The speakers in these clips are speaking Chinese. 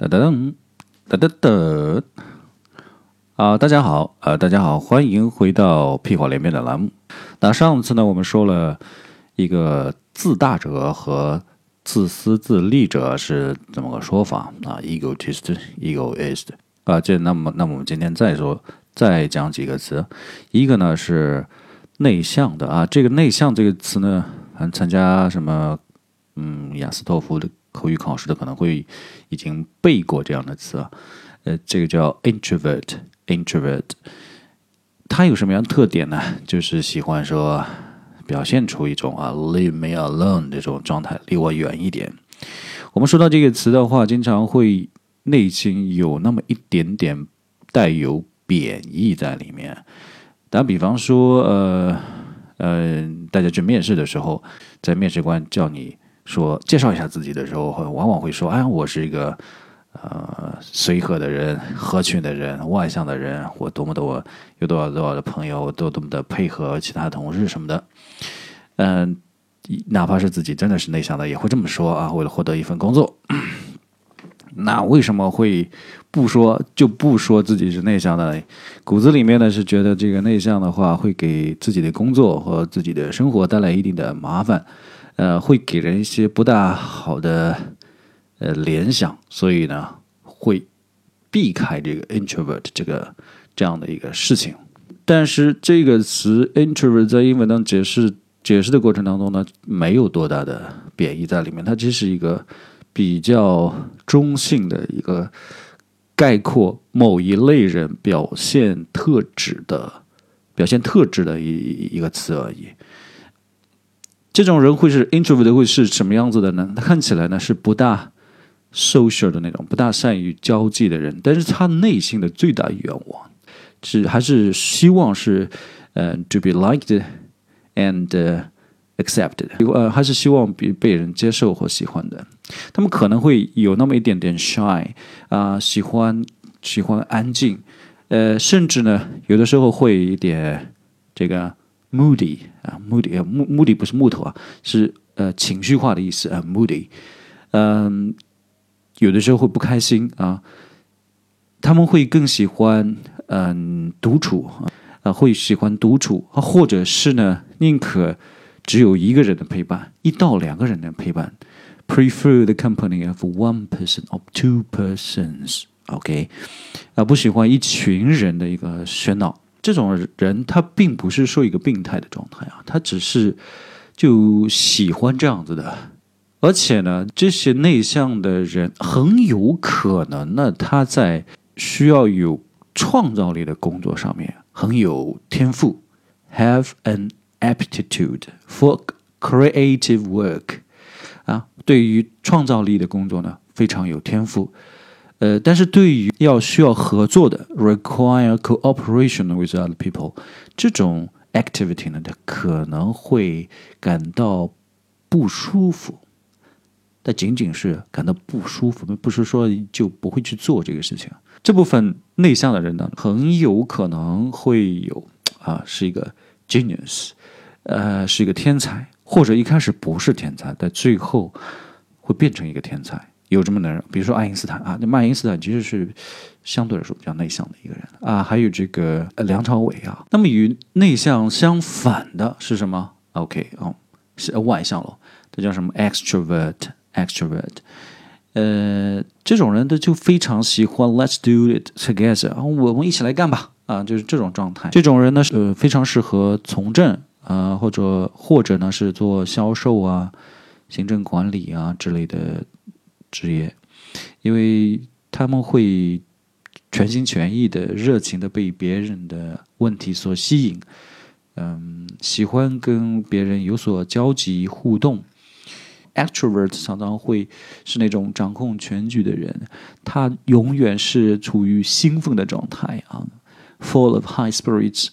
噔噔噔噔噔啊！大家好，呃，大家好，欢迎回到屁话连篇的栏目。那上次呢，我们说了一个自大者和自私自利者是怎么个说法啊？egotist、egoist 啊，这那么那么我们今天再说，再讲几个词。一个呢是内向的啊，这个内向这个词呢，还，参加什么嗯雅思托福的。口语考试的可能会已经背过这样的词啊，呃，这个叫 introvert，introvert，它有什么样的特点呢？就是喜欢说表现出一种啊 leave me alone 这种状态，离我远一点。我们说到这个词的话，经常会内心有那么一点点带有贬义在里面。打比方说，呃呃，大家去面试的时候，在面试官叫你。说介绍一下自己的时候，会往往会说：“哎，我是一个呃随和的人，合群的人，外向的人。我多么多有多少多少的朋友，都多么的配合其他同事什么的。”嗯，哪怕是自己真的是内向的，也会这么说啊。为了获得一份工作，那为什么会不说就不说自己是内向的？骨子里面呢是觉得这个内向的话会给自己的工作和自己的生活带来一定的麻烦。呃，会给人一些不大好的呃联想，所以呢，会避开这个 introvert 这个这样的一个事情。但是这个词 introvert 在英文当解释解释的过程当中呢，没有多大的贬义在里面，它只是一个比较中性的一个概括某一类人表现特质的表现特质的一一个词而已。这种人会是 introvert 会是什么样子的呢？他看起来呢是不大 social 的那种，不大善于交际的人，但是他内心的最大愿望是还是希望是呃 to be liked and accepted，呃还是希望被被人接受或喜欢的。他们可能会有那么一点点 shy 啊，喜欢喜欢安静，呃，甚至呢有的时候会一点这个。Moody 啊，moody 啊，木 moody 不是木头啊，是呃情绪化的意思啊，moody，嗯，有的时候会不开心啊，他们会更喜欢嗯独处啊，会喜欢独处啊，或者是呢，宁可只有一个人的陪伴，一到两个人的陪伴，prefer the company of one person or two persons，OK，啊，不喜欢一群人的一个喧闹。这种人他并不是说一个病态的状态啊，他只是就喜欢这样子的，而且呢，这些内向的人很有可能呢，他在需要有创造力的工作上面很有天赋，have an aptitude for creative work，啊，对于创造力的工作呢非常有天赋。呃，但是对于要需要合作的，require cooperation with other people 这种 activity 呢，他可能会感到不舒服。但仅仅是感到不舒服，不是说就不会去做这个事情。这部分内向的人呢，很有可能会有啊，是一个 genius，呃，是一个天才，或者一开始不是天才，但最后会变成一个天才。有这么的人，比如说爱因斯坦啊，那爱因斯坦其实是相对来说比较内向的一个人啊。还有这个梁朝伟啊。那么与内向相反的是什么？OK 哦，是外向了，这叫什么？extrovert，extrovert。呃，这种人他就非常喜欢 Let's do it together，我们一起来干吧啊，就是这种状态。这种人呢，呃，非常适合从政啊，或者或者呢是做销售啊、行政管理啊之类的。职业，因为他们会全心全意的、热情的被别人的问题所吸引，嗯，喜欢跟别人有所交集互动。Extrovert 常常会是那种掌控全局的人，他永远是处于兴奋的状态啊，full of high spirits，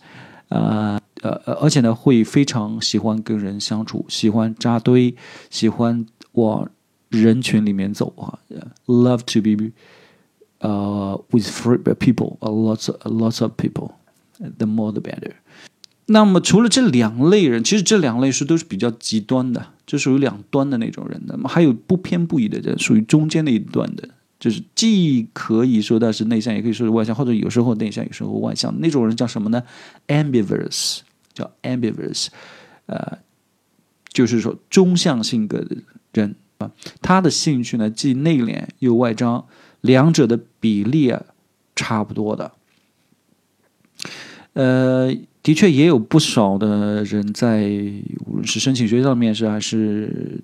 啊呃，而且呢，会非常喜欢跟人相处，喜欢扎堆，喜欢往。人群里面走啊，love to be，呃，with free people，a lots a lots of people，the more the better。那么除了这两类人，其实这两类是都是比较极端的，就属于两端的那种人。那么还有不偏不倚的人，属于中间那一端的就是既可以说他是内向，也可以说是外向，或者有时候内向，有时候外向。那种人叫什么呢？Ambivers，叫 Ambivers，呃，就是说中向性格的人。他的兴趣呢，既内敛又外张，两者的比例啊，差不多的。呃，的确也有不少的人在无论是申请学校的面试还是。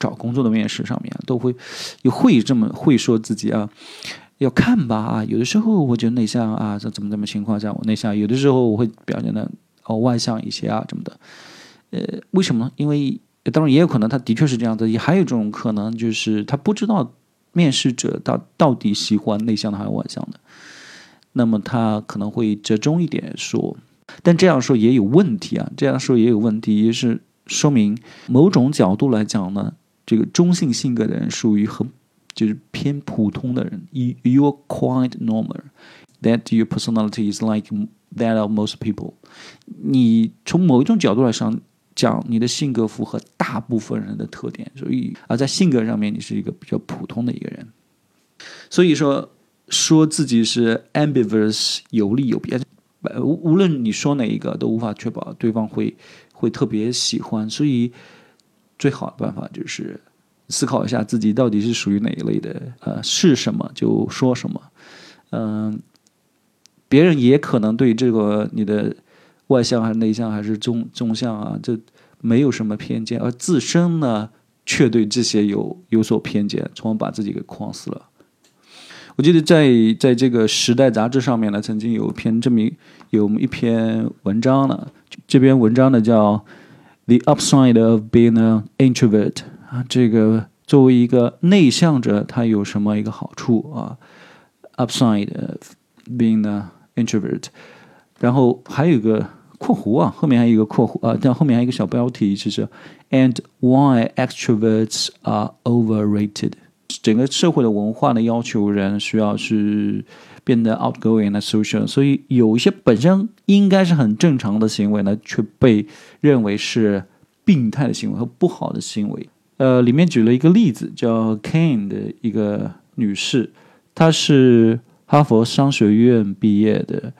找工作的面试上面都会有会这么会说自己啊，要看吧啊，有的时候我觉得内向啊，这怎么怎么情况下我内向，有的时候我会表现的哦外向一些啊，什么的。呃，为什么呢？因为当然也有可能他的确是这样的，也还有一种可能就是他不知道面试者到到底喜欢内向的还是外向的，那么他可能会折中一点说，但这样说也有问题啊，这样说也有问题，也是说明某种角度来讲呢。这个中性性格的人属于很就是偏普通的人。You you're quite normal. That your personality is like that of most people. 你从某一种角度来上讲，你的性格符合大部分人的特点，所以而在性格上面，你是一个比较普通的一个人。所以说，说自己是 ambivert 有利有弊，无无论你说哪一个，都无法确保对方会会特别喜欢。所以。最好的办法就是思考一下自己到底是属于哪一类的，呃，是什么就说什么，嗯，别人也可能对这个你的外向还是内向还是中中向啊，这没有什么偏见，而自身呢却对这些有有所偏见，从而把自己给框死了。我记得在在这个《时代》杂志上面呢，曾经有一篇这么有一篇文章呢，这篇文章呢叫。The upside of being an introvert 啊，这个作为一个内向者，他有什么一个好处啊？Upside of being an introvert，然后还有一个括弧啊，后面还有一个括弧啊，但后面还有一个小标题，就是 And why extroverts are overrated。整个社会的文化呢，要求人需要是。变得 outgoing 的 social，所以有一些本身应该是很正常的行为呢，却被认为是病态的行为和不好的行为。呃，里面举了一个例子，叫 Kane 的一个女士，她是哈佛商学院毕业的，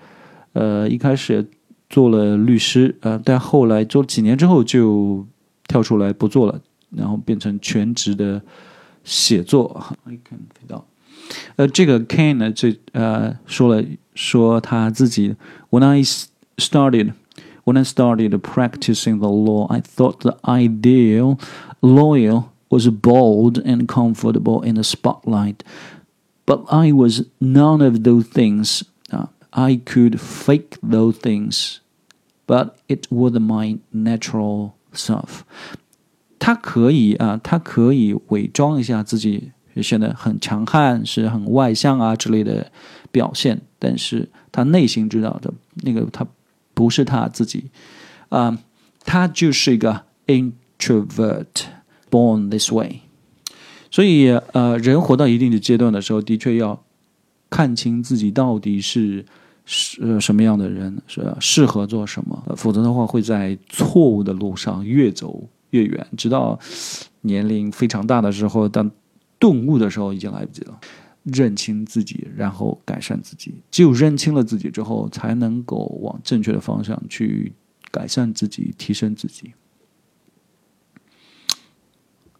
呃，一开始做了律师，呃，但后来做几年之后就跳出来不做了，然后变成全职的写作。你看到。呃，这个 Kane 呢，这呃说了说他自己，When I started, when I started practicing the law, I thought the ideal lawyer was bold and comfortable in the spotlight, but I was none of those things. I could fake those things, but it was my natural self. 他可以啊，他可以伪装一下自己显得很强悍，是很外向啊之类的表现，但是他内心知道的那个他不是他自己啊，他就是一个 introvert，born this way。所以呃，人活到一定的阶段的时候，的确要看清自己到底是是什么样的人，是适合做什么，否则的话会在错误的路上越走越远，直到年龄非常大的时候，当顿悟的时候已经来不及了，认清自己，然后改善自己。只有认清了自己之后，才能够往正确的方向去改善自己、提升自己。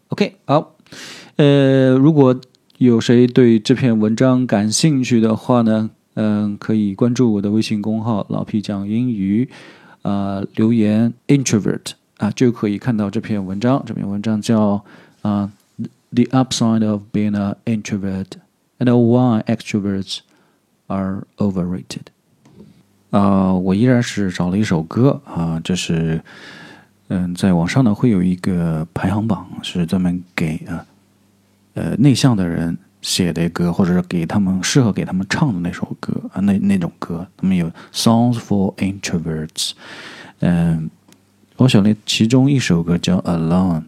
OK，好，呃，如果有谁对这篇文章感兴趣的话呢，嗯，可以关注我的微信公号“老皮讲英语”，啊，留言 “introvert” 啊，就可以看到这篇文章。这篇文章叫啊。the upside of being an introvert and why extroverts are overrated. 啊，我依然是找了一首歌啊，这是嗯，在网上呢会有一个排行榜，是专门给啊呃内向的人写的歌，或者是给他们适合给他们唱的那首歌啊，那那种歌，他们有 songs for introverts，嗯，我选了其中一首歌叫 Alone。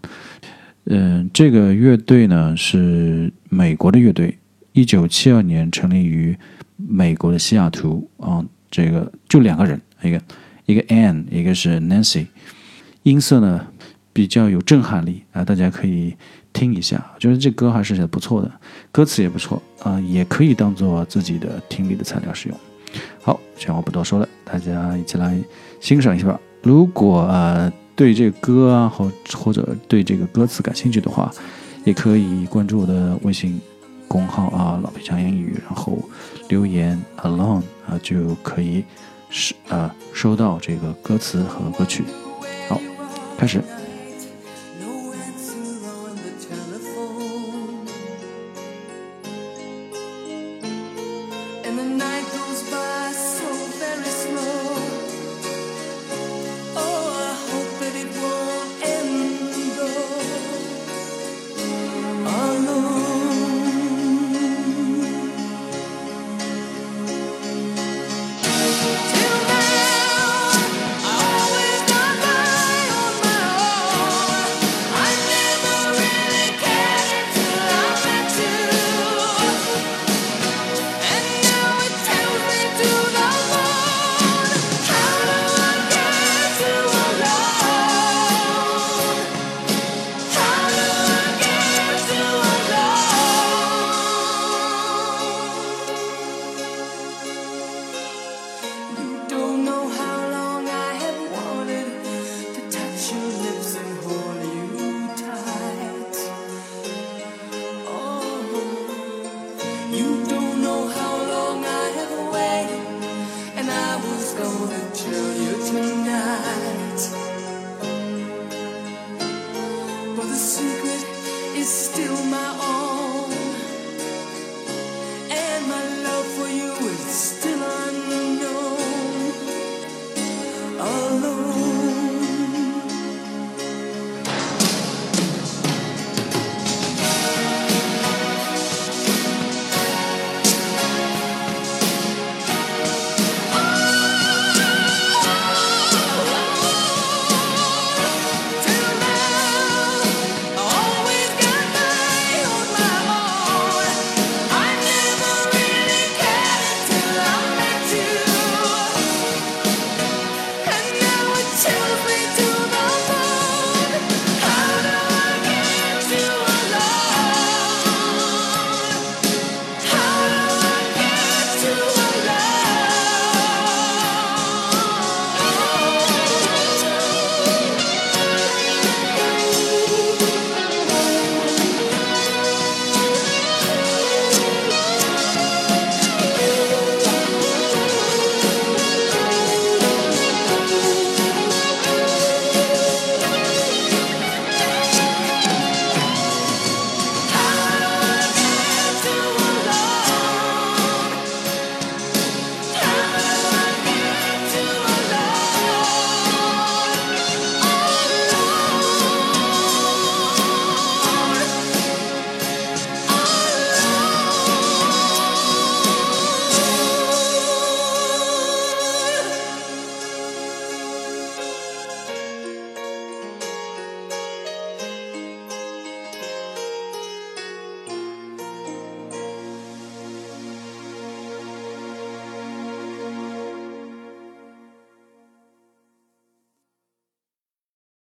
嗯，这个乐队呢是美国的乐队，一九七二年成立于美国的西雅图啊。这个就两个人，一个一个 Ann，一个是 Nancy。音色呢比较有震撼力啊，大家可以听一下，我觉得这歌还是不错的，歌词也不错啊，也可以当做自己的听力的材料使用。好，闲话不多说了，大家一起来欣赏一下吧。如果呃对这歌啊或或者对这个歌词感兴趣的话，也可以关注我的微信公号啊老皮强英语，然后留言 alone 啊就可以是啊收到这个歌词和歌曲。好，开始。